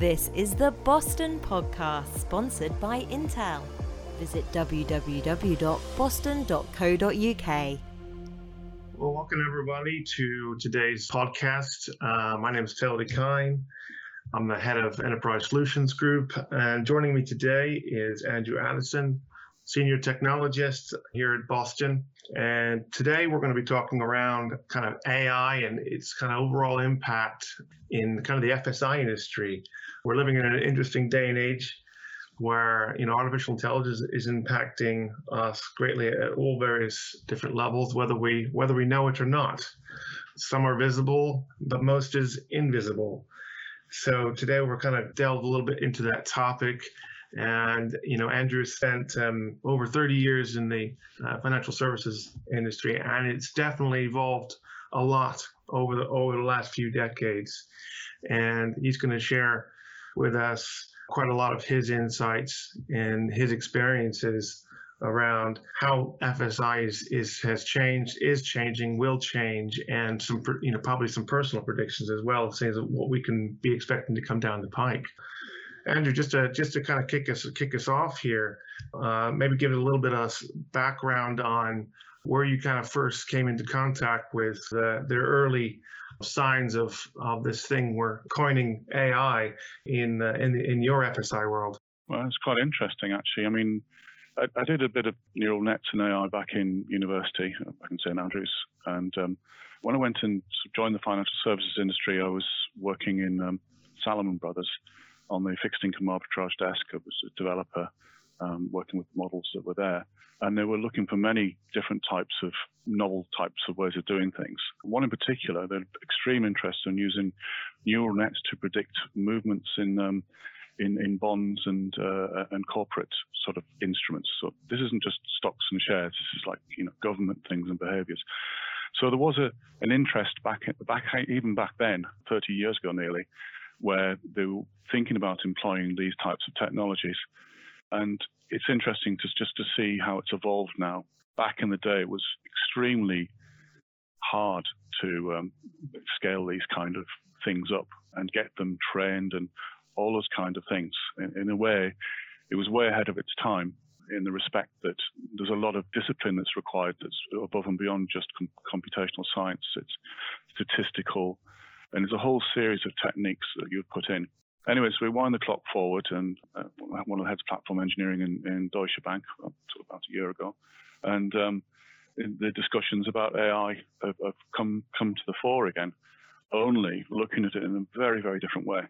This is the Boston Podcast, sponsored by Intel. Visit www.boston.co.uk. Well, welcome everybody to today's podcast. Uh, my name is Taylor Kine. I'm the head of Enterprise Solutions Group, and joining me today is Andrew Addison, senior technologist here at Boston. And today we're going to be talking around kind of AI and its kind of overall impact in kind of the FSI industry. We're living in an interesting day and age where you know artificial intelligence is impacting us greatly at all various different levels, whether we whether we know it or not. Some are visible, but most is invisible. So today we're kind of delved a little bit into that topic and you know, Andrew spent um, over 30 years in the uh, financial services industry, and it's definitely evolved a lot over the over the last few decades. And he's going to share with us quite a lot of his insights and his experiences around how FSI is, is has changed, is changing, will change, and some you know probably some personal predictions as well, saying what we can be expecting to come down the pike. Andrew, just to just to kind of kick us kick us off here, uh, maybe give it a little bit of background on where you kind of first came into contact with the, the early signs of, of this thing we're coining AI in uh, in in your FSI world. Well, it's quite interesting actually. I mean, I, did a bit of neural nets and AI back in university, back in St Andrews, and um, when I went and joined the financial services industry, I was working in um, Salomon Brothers on the fixed income arbitrage desk. I was a developer um, working with models that were there. And they were looking for many different types of novel types of ways of doing things. One in particular, they're extreme interest in using neural nets to predict movements in um, in, in bonds and uh, and corporate sort of instruments. So this isn't just stocks and shares. This is like you know government things and behaviours. So there was a an interest back back even back then, 30 years ago nearly, where they were thinking about employing these types of technologies. And it's interesting to just to see how it's evolved now. Back in the day, it was extremely hard to um, scale these kind of things up and get them trained and all those kind of things. In, in a way, it was way ahead of its time in the respect that there's a lot of discipline that's required that's above and beyond just com- computational science. It's statistical, and there's a whole series of techniques that you put in. Anyway, so we wind the clock forward, and uh, one of the heads of platform engineering in, in Deutsche Bank about a year ago, and um, the discussions about AI have, have, come come to the fore again, only looking at it in a very very different way.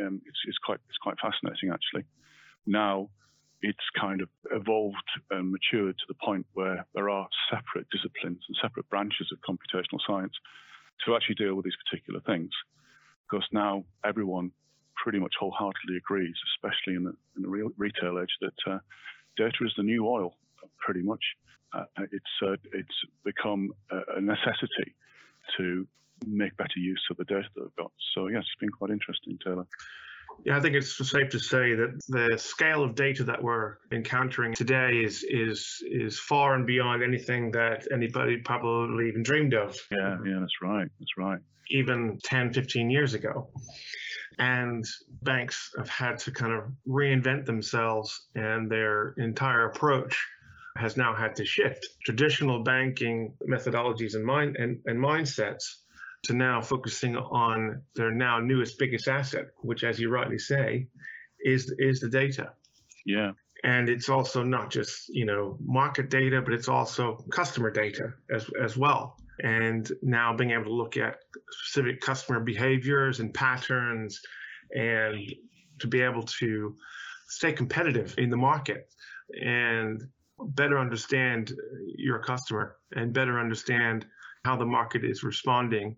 Um, it's, it's quite it's quite fascinating actually. Now it's kind of evolved and matured to the point where there are separate disciplines and separate branches of computational science to actually deal with these particular things. Because now everyone pretty much wholeheartedly agrees, especially in the, in the real retail age, that uh, data is the new oil, pretty much. Uh, it's, uh, it's become a necessity to make better use of the data that we've got. So, yes, it's been quite interesting, Taylor. Yeah, I think it's safe to say that the scale of data that we're encountering today is is is far and beyond anything that anybody probably even dreamed of. Yeah, yeah, that's right. That's right. Even 10, 15 years ago. And banks have had to kind of reinvent themselves and their entire approach has now had to shift. Traditional banking methodologies and mind and, and mindsets to now focusing on their now newest biggest asset, which, as you rightly say, is is the data. Yeah. And it's also not just you know market data, but it's also customer data as as well. And now being able to look at specific customer behaviors and patterns, and to be able to stay competitive in the market and better understand your customer and better understand how the market is responding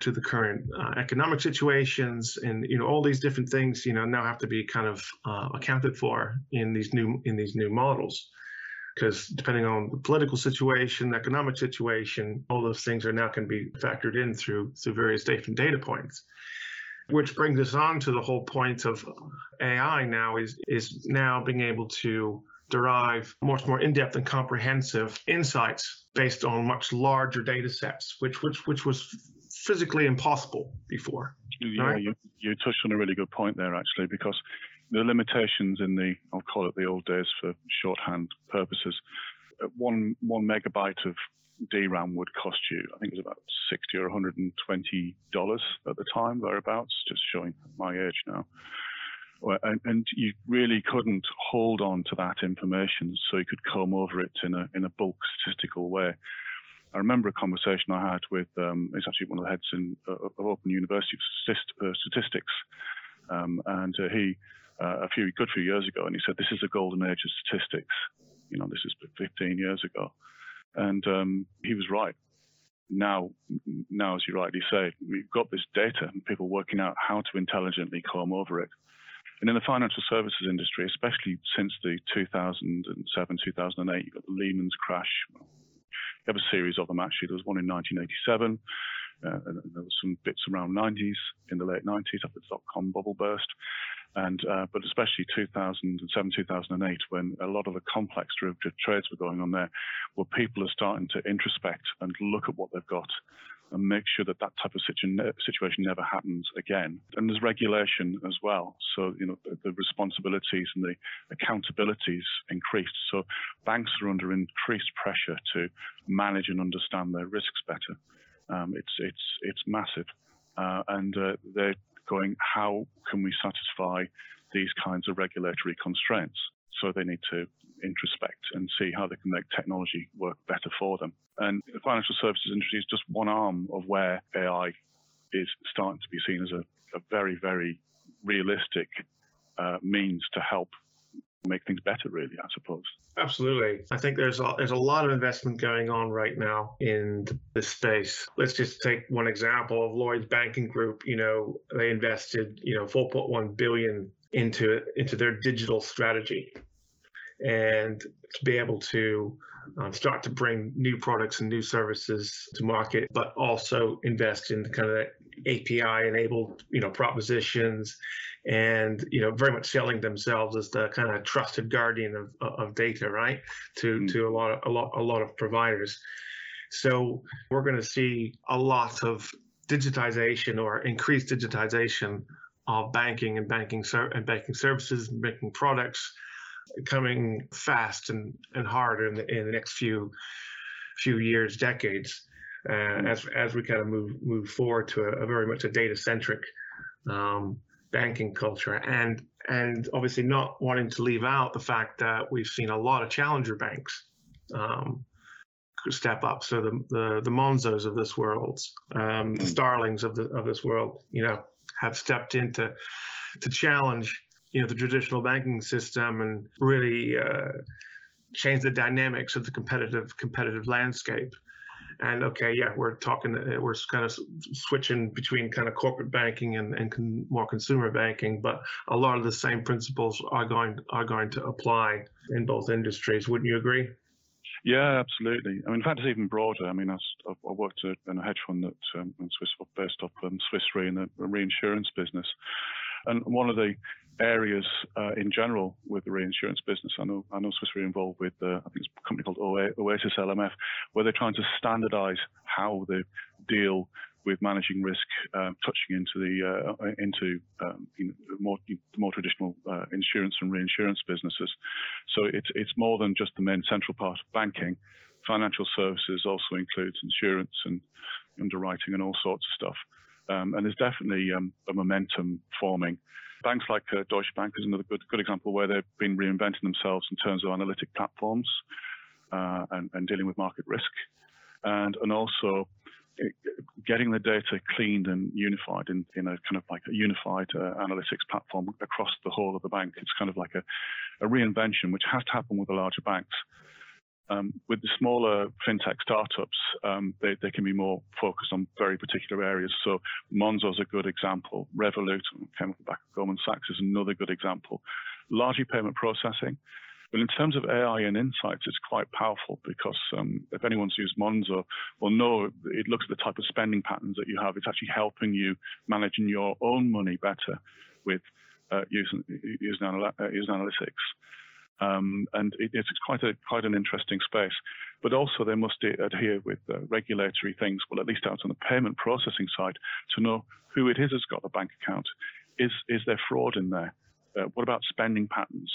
to the current uh, economic situations and you know all these different things you know now have to be kind of uh, accounted for in these new in these new models. Because depending on the political situation economic situation all those things are now can be factored in through through various different data points. Which brings us on to the whole point of AI now is is now being able to derive much more in-depth and comprehensive insights based on much larger data sets, which which which was physically impossible before. Yeah, right. you, you touched on a really good point there, actually, because the limitations in the, I'll call it the old days for shorthand purposes, uh, one one megabyte of DRAM would cost you, I think it was about 60 or 120 dollars at the time, thereabouts, just showing my age now. And, and, you really couldn't hold on to that information, so you could comb over it in a in a bulk statistical way. I remember a conversation I had with um, it's actually one of the heads in, uh, of Open University uh, Statistics, um, and uh, he uh, a few good few years ago, and he said this is a golden age of statistics. You know, this is 15 years ago, and um, he was right. Now, now, as you rightly say, we've got this data and people working out how to intelligently comb over it. And in the financial services industry, especially since the 2007, 2008, you've got the Lehman's crash. You have a series of them actually. There was one in 1987. Uh, and there was some bits around 90s in the late 90s after the dot com bubble burst and uh, but especially 2007, 2008, when a lot of the complex derivative trades were going on there, where people are starting to introspect and look at what they've got and make sure that that type of situation never happens again. And there's regulation as well. So, you know, the, the responsibilities and the accountabilities increased. So banks are under increased pressure to manage and understand their risks better. Um, it's, it's, it's massive. Uh, and uh, they're going, how can we satisfy these kinds of regulatory constraints? So they need to introspect and see how they can make technology work better for them. And the financial services industry is just one arm of where AI is starting to be seen as a, a very, very realistic uh, means to help make things better, really, I suppose. Absolutely. I think there's a, there's a lot of investment going on right now in this space. Let's just take one example of Lloyd's Banking Group. You know, they invested, you know, 4.1 billion into into their digital strategy, and to be able to um, start to bring new products and new services to market, but also invest in kind of API enabled, you know, propositions and you know very much selling themselves as the kind of trusted guardian of, of data right? To mm. to a lot of a lot a lot of providers. So we're going to see a lot of digitization or increased digitization of banking and banking ser- and banking services and banking products coming fast and, and hard in the, in the next few few years decades uh, mm. as as we kind of move move forward to a, a very much a data centric um, banking culture and and obviously not wanting to leave out the fact that we've seen a lot of challenger banks um, step up. So the, the the Monzos of this world, um, the Starlings of the of this world, you know, have stepped in to to challenge you know the traditional banking system and really uh, change the dynamics of the competitive competitive landscape and okay, yeah, we're talking, uh, we're kind of switching between kind of corporate banking and, and con, more consumer banking, but a lot of the same principles are going are going to apply in both industries. Wouldn't you agree? Yeah, absolutely. I mean, in fact, it's even broader. I mean, I, I worked in a hedge fund that um, Swiss, based up in Swiss Re in the reinsurance business, and one of the areas uh, in general with the reinsurance business. I know I know Swiss Re involved with uh, I think it's a company called Oasis LMF, where they're trying to standardise how they deal with managing risk, uh, touching into the uh, into um, more more traditional uh, insurance and reinsurance businesses. So it's it's more than just the main central part of banking. Financial services also includes insurance and underwriting and all sorts of stuff. Um, and there's definitely um, a momentum forming. Banks like uh, Deutsche Bank is another good, good example where they've been reinventing themselves in terms of analytic platforms uh, and, and, dealing with market risk, and and also getting the data cleaned and unified in, in a kind of like a unified uh, analytics platform across the whole of the bank. It's kind of like a, a reinvention which has to happen with the larger banks. Um, with the smaller fintech startups, um, they, they, can be more focused on very particular areas. So Monzo is a good example. Revolut, came back Goldman Sachs, is another good example. Largely payment processing. But in terms of AI and insights, it's quite powerful because um, if anyone's used Monzo will know it looks at the type of spending patterns that you have. It's actually helping you managing your own money better with uh, using, using, anal- uh, using analytics. Um, and it, it's quite a quite an interesting space. But also they must adhere with uh, regulatory things, well, at least out on the payment processing side, to know who it is that's got the bank account. Is is there fraud in there? Uh, what about spending patterns?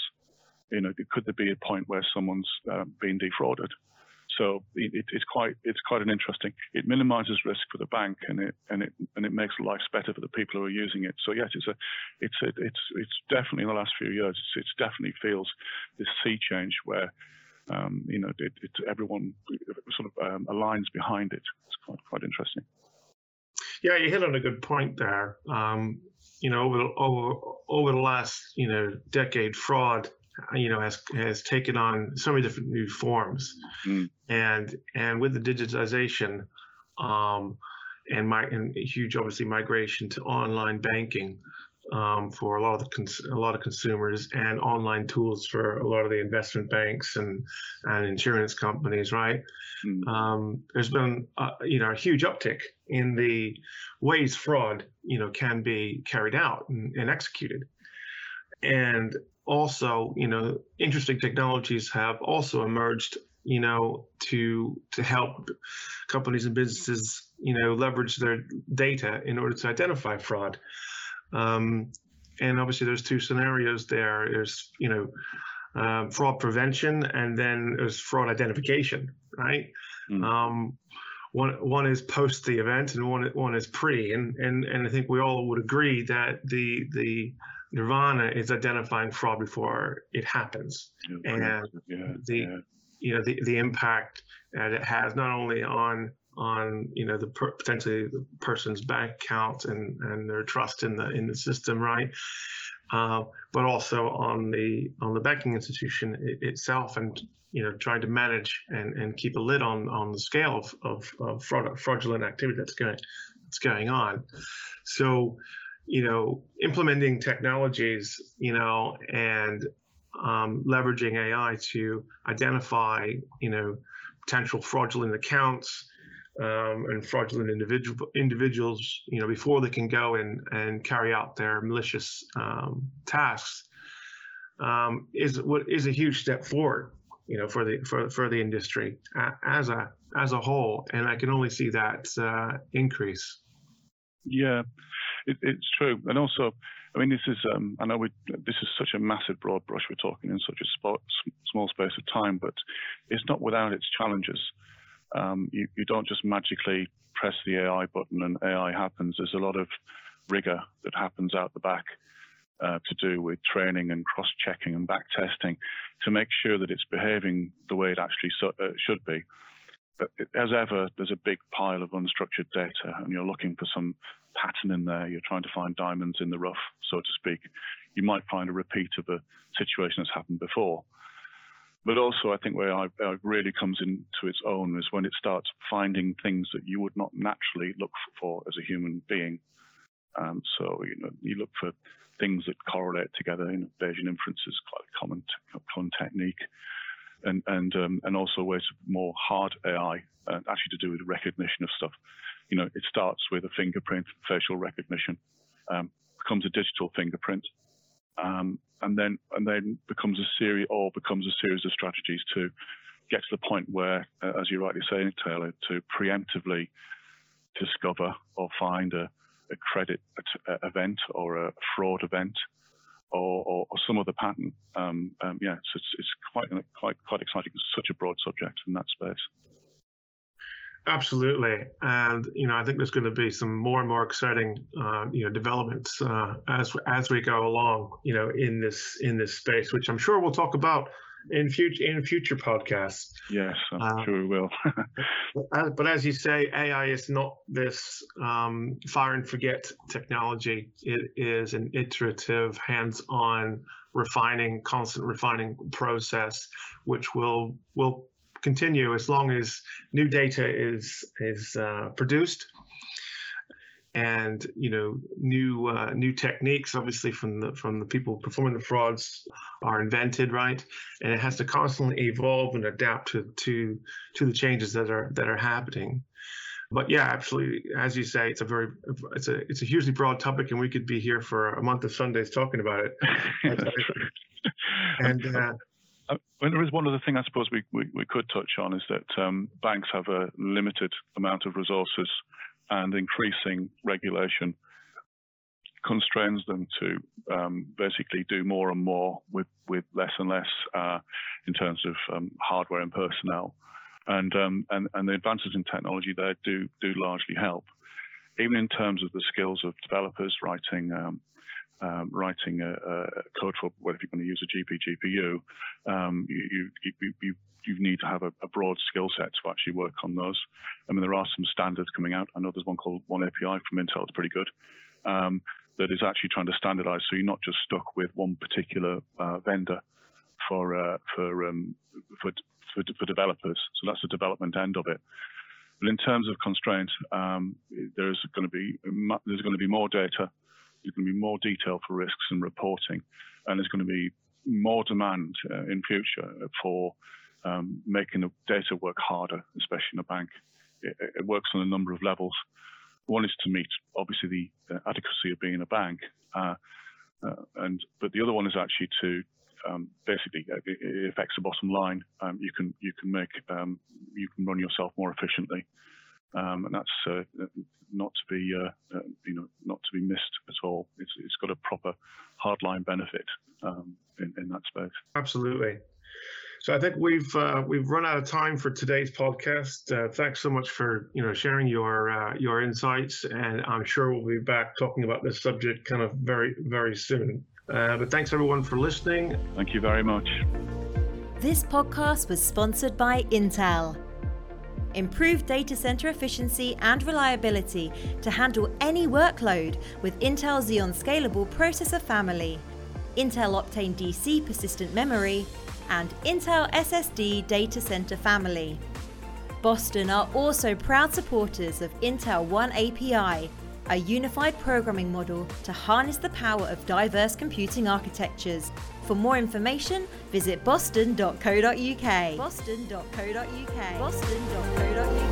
You know, could there be a point where someone's uh, been defrauded? So it, it's quite it's quite an interesting. It minimises risk for the bank and it and it and it makes life better for the people who are using it. So yes, it's a it's a, it's it's definitely in the last few years it's, it's definitely feels this sea change where um, you know it, it, everyone sort of um, aligns behind it. It's quite quite interesting. Yeah, you hit on a good point there. Um, you know, over, over over the last you know decade, fraud you know has has taken on so many different new forms mm. and and with the digitization um, and my and huge obviously migration to online banking um, for a lot of the cons- a lot of consumers and online tools for a lot of the investment banks and and insurance companies right mm. um, there's been uh, you know a huge uptick in the ways fraud you know can be carried out and, and executed and also, you know, interesting technologies have also emerged, you know, to to help companies and businesses, you know, leverage their data in order to identify fraud. Um, and obviously, there's two scenarios there. There's, you know, uh, fraud prevention, and then there's fraud identification, right? Mm. Um, one one is post the event, and one one is pre. And and and I think we all would agree that the the Nirvana is identifying fraud before it happens, yeah, and yeah, the yeah. you know the, the impact that it has not only on on you know the per, potentially the person's bank account and and their trust in the in the system, right? Uh, but also on the on the banking institution it, itself, and you know trying to manage and, and keep a lid on on the scale of of, of fraud, fraudulent activity that's going that's going on. So you know, implementing technologies, you know, and um, leveraging AI to identify, you know, potential fraudulent accounts um, and fraudulent individual individuals, you know, before they can go and and carry out their malicious um, tasks, um, is what is a huge step forward, you know, for the for for the industry as a as a whole, and I can only see that uh, increase. Yeah, it, it's true, and also, I mean, this is um, I know we this is such a massive broad brush we're talking in such a small space of time, but it's not without its challenges. Um, you, you don't just magically press the AI button and AI happens. There's a lot of rigor that happens out the back uh, to do with training and cross-checking and back-testing to make sure that it's behaving the way it actually so, uh, should be. As ever, there's a big pile of unstructured data, and you're looking for some pattern in there. You're trying to find diamonds in the rough, so to speak. You might find a repeat of a situation that's happened before. But also, I think where it really comes into its own is when it starts finding things that you would not naturally look for as a human being. Um, so, you know, you look for things that correlate together. You know, Bayesian inference is quite a common, common technique and and um, and also ways of more hard AI, uh, actually to do with recognition of stuff. You know, it starts with a fingerprint, facial recognition, um, becomes a digital fingerprint, um, and then and then becomes a series or becomes a series of strategies to get to the point where, uh, as you rightly say, Taylor, to preemptively discover or find a, a credit event or a fraud event or, or, or some other pattern. Um, um, yeah, it's, it's, it's quite quite quite exciting. It's such a broad subject in that space. Absolutely, and you know I think there's going to be some more and more exciting uh, you know developments uh, as as we go along you know in this in this space, which I'm sure we'll talk about in future in future podcasts. Yes, I'm uh, sure we will. but as you say, AI is not this um, fire and forget technology. It is an iterative, hands-on, refining, constant refining process, which will will continue as long as new data is is uh, produced and you know new uh, new techniques obviously from the from the people performing the frauds are invented right? And it has to constantly evolve and adapt to to to the changes that are that are happening. But yeah absolutely as you say it's a very it's a it's a hugely broad topic and we could be here for a month of sundays talking about it. And uh, Uh, there is one other thing I suppose we, we, we could touch on is that um, banks have a limited amount of resources and increasing regulation constrains them to um, basically do more and more with, with less and less uh, in terms of um, hardware and personnel. And, um, and, and the advances in technology there do, do largely help. Even in terms of the skills of developers writing um, um, writing a, a, code for whether you're going to use a GP GPU, um, you, you, you, you, need to have a, a, broad skill set to actually work on those. I mean, there are some standards coming out. I know there's one called One API from Intel. It's pretty good. Um, that is actually trying to standardize, so you're not just stuck with one particular uh, vendor for uh, for, um, for, for for developers. So that's the development end of it. But in terms of constraints, um, there's going to be there's going to be more data there's going to be more detail for risks and reporting, and there's going to be more demand uh, in future for um, making the data work harder, especially in a bank. It, it, works on a number of levels. One is to meet, obviously, the adequacy of being a bank, uh, uh, and but the other one is actually to um, basically uh, it affects the bottom line. Um, you can you can make um, you can run yourself more efficiently um, and that's uh, not to be uh, uh, you know not to be missed at all. It's, it's got a proper hardline benefit um, in, in that space. Absolutely. So I think we've uh, we've run out of time for today's podcast. Uh, thanks so much for you know sharing your uh, your insights, and I'm sure we'll be back talking about this subject kind of very very soon. Uh, but thanks everyone for listening. Thank you very much. This podcast was sponsored by Intel improve data center efficiency and reliability to handle any workload with Intel Xeon Scalable processor family, Intel Optane DC persistent memory, and Intel SSD data center family. Boston are also proud supporters of Intel One API, a unified programming model to harness the power of diverse computing architectures. For more information, visit boston.co.uk. Boston.co.uk. Boston.co.uk.